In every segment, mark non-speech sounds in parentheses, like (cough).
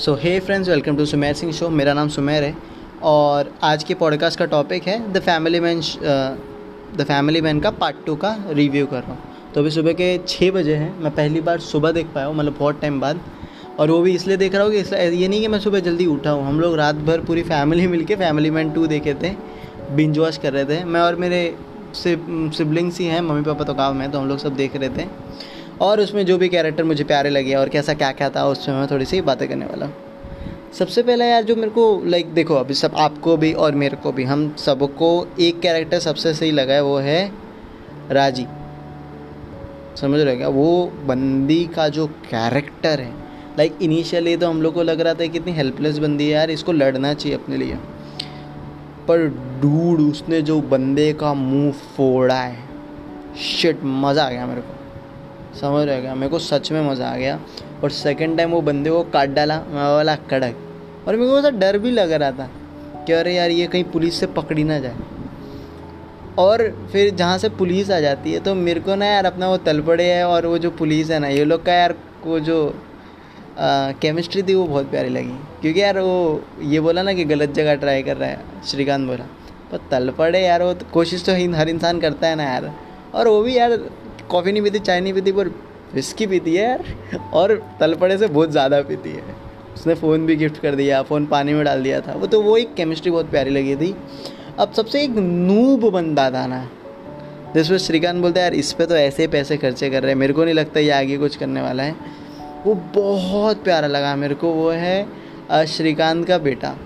So hey friends welcome to Sumer Singh show मेरा नाम सुमेर है और आज के पॉडकास्ट का टॉपिक है the family man the family man का पार्ट टू का रिव्यू कर रहा हूँ। तो अभी सुबह के छः बजे हैं। मैं पहली बार सुबह देख पाया हूँ मतलब बहुत टाइम बाद। और वो भी इसलिए देख रहा हूँ कि इसलिए ये नहीं कि मैं सुबह जल्दी उठा हूँ। हम लोग रात भर पूरी फैमिली मिल के फैमिली मैन टू देखे थे। बिंज वॉश कर रहे थे। मैं और मेरे सिबलिंग्स ही हैं मम्मी पापा तो गाँव में तो हम लोग सब देख रहे थे। और उसमें जो भी कैरेक्टर मुझे प्यारे लगे और कैसा क्या क्या था, उसमें मैं थोड़ी सी बातें करने वाला सबसे पहला यार जो मेरे को लाइक देखो अभी सब आपको भी और मेरे को भी, हम सबको एक कैरेक्टर सबसे सही लगा है वो है राज़ी। समझ रहे क्या? वो बंदी का जो कैरेक्टर है लाइक इनिशियली तो हम लोग को लग रहा था कितनी हेल्पलेस बंदी है यार, इसको लड़ना चाहिए अपने लिए। पर डूड उसने जो बंदे का मुँह फोड़ा है शिट मज़ा आ गया मेरे को। समझ रहे क्या? मेरे को सच में मज़ा आ गया। और सेकेंड टाइम वो बंदे को काट डाला, मैं वाला कड़क। और मेरे को ऐसा डर भी लग रहा था कि अरे यार, ये कहीं पुलिस से पकड़ी ना जाए। और फिर जहाँ से पुलिस आ जाती है तो मेरे को ना यार अपना वो तलपड़े है और वो जो पुलिस है ना, ये लोग का यार वो जो केमिस्ट्री थी वो बहुत प्यारी लगी। क्योंकि यार वो ये बोला ना कि गलत जगह ट्राई कर रहा है, श्रीकांत बोला। पर तलपड़े यार वो कोशिश तो हर इंसान करता है ना यार। और वो भी यार कॉफ़ी नहीं पीती, चाय नहीं पीती, पर विस्की पीती है यार। और तलपड़े से बहुत ज़्यादा पीती है। उसने फ़ोन भी गिफ्ट कर दिया फ़ोन पानी में डाल दिया था। वो तो वो एक केमिस्ट्री बहुत प्यारी लगी थी। अब सबसे एक नूब बंदा था ना, जिसमें श्रीकांत बोलते यार, इस पर तो ऐसे पैसे खर्चे कर रहे हैं। मेरे को नहीं लगता ये आगे कुछ करने वाला है। वो बहुत प्यारा लगा मेरे को। वो है श्रीकांत का बेटा।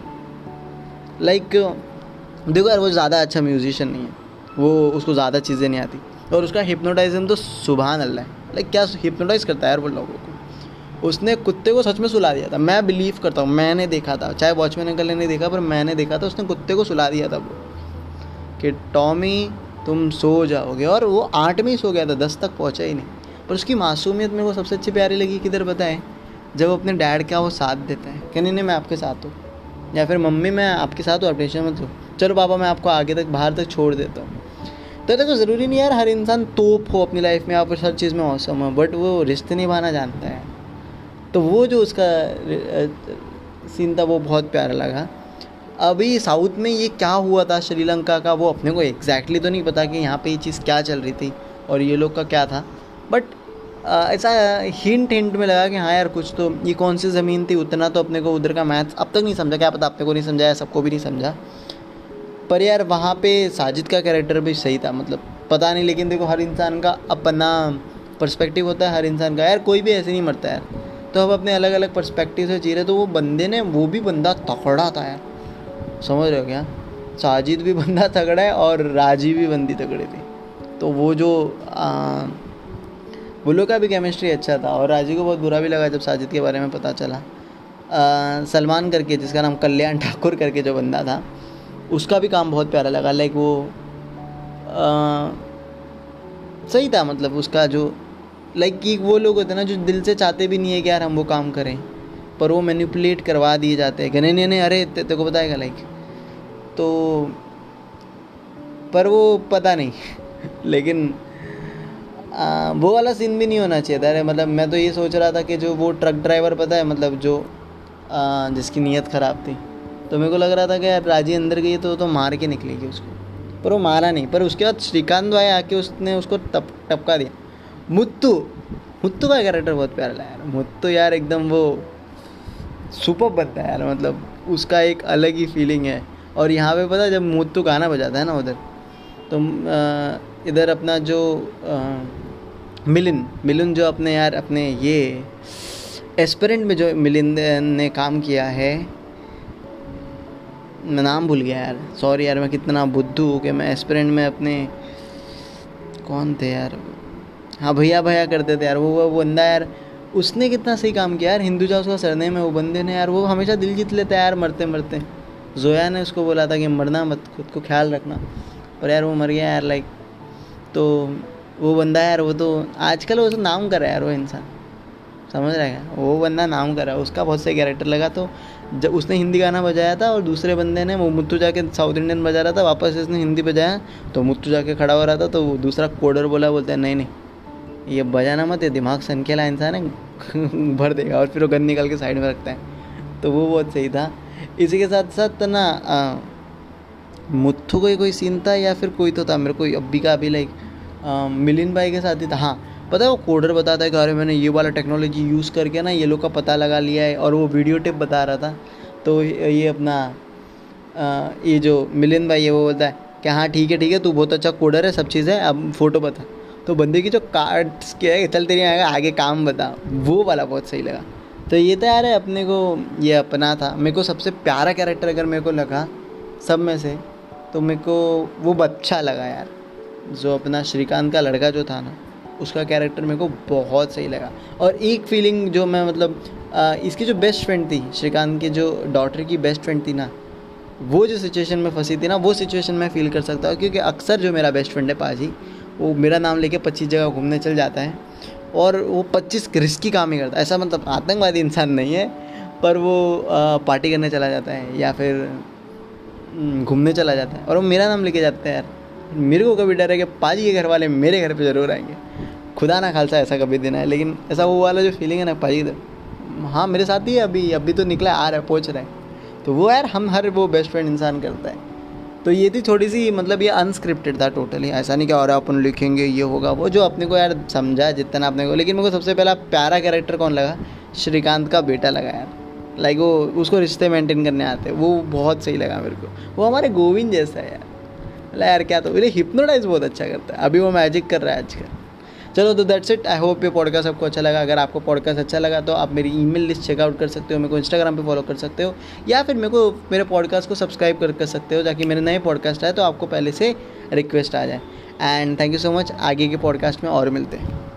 लाइक देखो यार, वो ज़्यादा अच्छा म्यूजिशियन नहीं है। वो, उसको ज़्यादा चीज़ें नहीं आती। और उसका हिप्नोटाइजम तो सुबह अल्लाह है। लाइक क्या हिप्नोटाइज करता है यार वो लोगों को? उसने कुत्ते को सच में सुला दिया था। मैं बिलीव करता हूँ, मैंने देखा था। चाहे वॉचमैन अंकल ने नहीं देखा, पर मैंने देखा था, उसने कुत्ते को सुला दिया था वो। कि टॉमी तुम सो जाओगे। और वो आठ में ही सो गया था, दस तक पहुँचा ही नहीं। पर उसकी मासूमियत मेरे को सबसे अच्छी प्यारी लगी, किधर बताएँ? जब अपने डैड का वो साथ देता है। कि नहीं नहीं, मैं आपके साथ हूँ। या फिर मम्मी, मैं आपके साथ हूँ, आप टेंशन मत चलो पापा, मैं आपको आगे तक, बाहर तक छोड़ देता हूँ। तो देखो, ज़रूरी नहीं यार, हर इंसान तोप हो अपनी लाइफ में, आप हर चीज़ में मौसम हो बट वो रिश्ते निभाना जानता है। तो वो जो उसका सीन था, वो बहुत प्यारा लगा। अभी साउथ में ये क्या हुआ था, श्रीलंका का, वो अपने को एग्जैक्टली तो नहीं पता कि यहाँ पे ये चीज़ क्या चल रही थी, और ये लोग का क्या था। बट ऐसा हिंट हिंट में लगा कि हाँ यार, कुछ तो ये कौन सी ज़मीन थी, उतना तो अपने को उधर का मैथ अब तक नहीं समझा। क्या पता अपने को नहीं समझाया, सबको भी नहीं समझा। पर यार वहाँ पे साजिद का कैरेक्टर भी सही था मतलब पता नहीं, लेकिन देखो हर इंसान का अपना पर्सपेक्टिव होता है, हर इंसान का। यार कोई भी ऐसे नहीं मरता यार। तो हम अपने अलग अलग पर्सपेक्टिव से जी रहे तो वो बंदे ने, वो भी बंदा तकड़ा था यार। समझ रहे हो क्या? साजिद भी बंदा तगड़ा है और राज़ी भी बंदी तगड़ी थी। तो वो जो बुल्लो का भी केमिस्ट्री अच्छा था और राज़ी को बहुत बुरा भी लगा जब साजिद के बारे में पता चला। सलमान करके, जिसका नाम कल्याण ठाकुर करके जो बंदा था उसका भी काम बहुत प्यारा लगा लाइक वो आ, सही था मतलब उसका जो लाइक कि वो लोग होते हैं ना जो दिल से चाहते भी नहीं है कि यार हम वो काम करें पर वो मैनिपुलेट करवा दिए जाते हैं कि नहीं नहीं अरे तेरे को बताएगा लाइक तो पर वो पता नहीं (laughs) लेकिन आ, वो वाला सीन भी नहीं होना चाहिए था अरे मतलब मैं तो ये सोच रहा था कि जो वो ट्रक ड्राइवर पता है मतलब जो आ, जिसकी नीयत ख़राब थी। तो मेरे को लग रहा था कि यार राज़ी अंदर गई तो तो मार के निकलेगी उसको। पर वो मारा नहीं। पर उसके बाद श्रीकांत भाई आके उसने उसको टप, टपका दिया। मुत्तू मुत्तू का कैरेक्टर बहुत प्यारा लगा यार। मुत्तू यार एकदम वो सुपर बनता है यार मतलब उसका एक अलग ही फीलिंग है। और यहाँ पे पता जब मुत्तू गाना बजाता है ना उधर तो इधर अपना जो मिलिन मिलिन जो अपने यार, अपने ये एस्परेंट में जो मिलिन ने काम किया है मैं नाम भूल गया यार। सॉरी यार, मैं कितना बुद्धू हूँ कि मैं एस्पिरेंट में अपने कौन थे यार? हाँ भैया भैया करते थे यार। वो वो बंदा यार, उसने कितना सही काम किया यार। हिंदुजा उसका सरने में वो बंदे ने यार। वो हमेशा दिल जीत लेता है यार, मरते मरते। जोया ने उसको बोला था कि मरना मत, खुद को ख्याल रखना। पर यार वो मर गया यार लाइक तो वो बंदा यार, वो तो आजकल वो तो नाम कर रहा है यार, वो इंसान। समझ रहा है? वो बंदा नाम कर उसका बहुत सही कैरेक्टर लगा तो जब उसने हिंदी गाना बजाया था और दूसरे बंदे ने, वो मुत्तू जाके साउथ इंडियन बजा रहा था, वापस इसने हिंदी बजाया तो मुत्तू जाके खड़ा हो रहा था तो दूसरा कोडर बोला, बोलते हैं, नहीं नहीं, ये बजाना मत, ये दिमाग सनकेला इंसान है, (laughs) भर देगा और फिर वो गन निकाल के साइड में रखता है। तो वो बहुत सही था। इसी के साथ साथ ना मुथु का कोई सीन था या फिर कोई तो था? मेरे को अभी का अभी लाइक मिलिन भाई के साथ ही था। हाँ पता है वो कोडर बताता है कि अरे मैंने ये वाला टेक्नोलॉजी यूज़ करके ना ये लोग का पता लगा लिया है और वो वीडियो टिप बता रहा था। तो ये अपना आ, ये जो मिलिन भाई है वो बोलता है कि हाँ ठीक है ठीक है तू बहुत अच्छा कोडर है सब चीज़ है अब फ़ोटो बता। तो बंदे की जो कार्ड्स के है चल तेरी आएगा आगे काम बता। वो वाला बहुत सही लगा। तो ये तो यार अपने को ये अपना था। मेरे को सबसे प्यारा कैरेक्टर अगर मेरे को लगा सब में से तो मेरे को वो अच्छा लगा यार। जो अपना श्रीकांत का लड़का जो था ना। उसका कैरेक्टर मेरे को बहुत सही लगा। और एक फीलिंग जो मैं मतलब आ, इसकी जो बेस्ट फ्रेंड थी श्रीकांत की जो डॉटर की बेस्ट फ्रेंड थी ना वो जो सिचुएशन में फंसी थी ना वो सिचुएशन मैं फील कर सकता हूँ क्योंकि अक्सर जो मेरा बेस्ट फ्रेंड है पाजी वो मेरा नाम लेके पच्चीस जगह घूमने चल जाता है और वो पच्चीस रिस्की काम ही करता है। ऐसा मतलब आतंकवादी इंसान नहीं है पर वो आ, पार्टी करने चला जाता है या फिर घूमने चला जाता है। और वो मेरा नाम लेके जाता है यार। मेरे को कभी डर है कि पाजी के घर वाले मेरे घर पे ज़रूर आएँगे। खुदा ना खालसा ऐसा कभी दिन है, लेकिन ऐसा वो वाला जो फीलिंग है ना पाजी हाँ मेरे साथ ही है अभी अभी तो निकला आ रहा है, पहुँच रहा है। तो वो यार हम हर वो बेस्ट फ्रेंड इंसान करता है। तो ये थी थोड़ी सी मतलब ये अनस्क्रिप्टेड था टोटली ऐसा नहीं कि और अपन लिखेंगे, ये होगा, वो जो अपने को यार समझा जितना अपने को, लेकिन मेरे को सबसे पहला प्यारा कैरेक्टर कौन लगा? श्रीकांत का बेटा लगा यार। लाइक वो, उसको रिश्ते मेंटेन करने आते वो बहुत सही लगा मेरे को। वो हमारे गोविंद जैसा है यार। यार, क्या तो बोले हिप्नोटाइज बहुत अच्छा करता है। अभी वो मैजिक कर रहा है आजकल। चलो तो दैट्स इट आई होप ये पॉडकास्ट आपको अच्छा लगा। अगर आपको पॉडकास्ट अच्छा लगा तो आप मेरी ई मेल लिस्ट चेकआउट कर सकते हो, मेरे को इंस्टाग्राम पर फॉलो कर सकते हो, या फिर मेरे को, मेरे पॉडकास्ट को सब्सक्राइब कर कर सकते हो, ताकि मेरे नए पॉडकास्ट आए तो आपको पहले से रिक्वेस्ट आ जाए। And thank you so much आगे के पॉडकास्ट में और मिलते हैं।